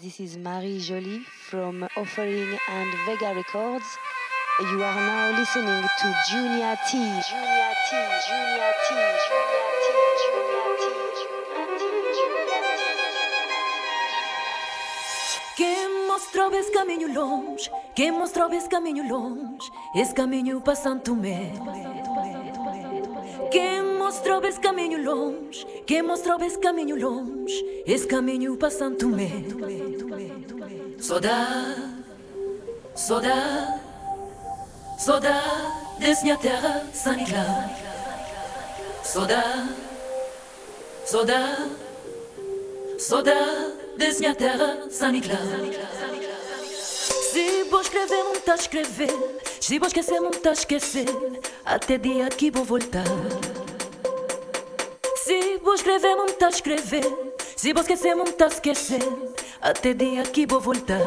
This is Marie Jolie from Offering and Vega Records. You are now listening to Junior T. Junior T. Junior T. Junior T. Junior T. Junior T. Junior T. Quem mostrou esse caminho longe, quem mostrou esse caminho longe, esse caminho para Santo Tomé. Quem mostrou esse caminho longe, quem mostrou esse caminho longe, esse caminho Santo Tomé. Saudade, saudade, saudade desse minha terra sanidade. Saudade, saudade, saudade desse minha terra sanidade. Se vou escrever, não tá escrever. Se vou esquecer, não tá esquecer. Até dia que vou voltar. Se vou escrever, não tá escrever. Se vou esquecer, não tá esquecer. Até dia que vou voltar.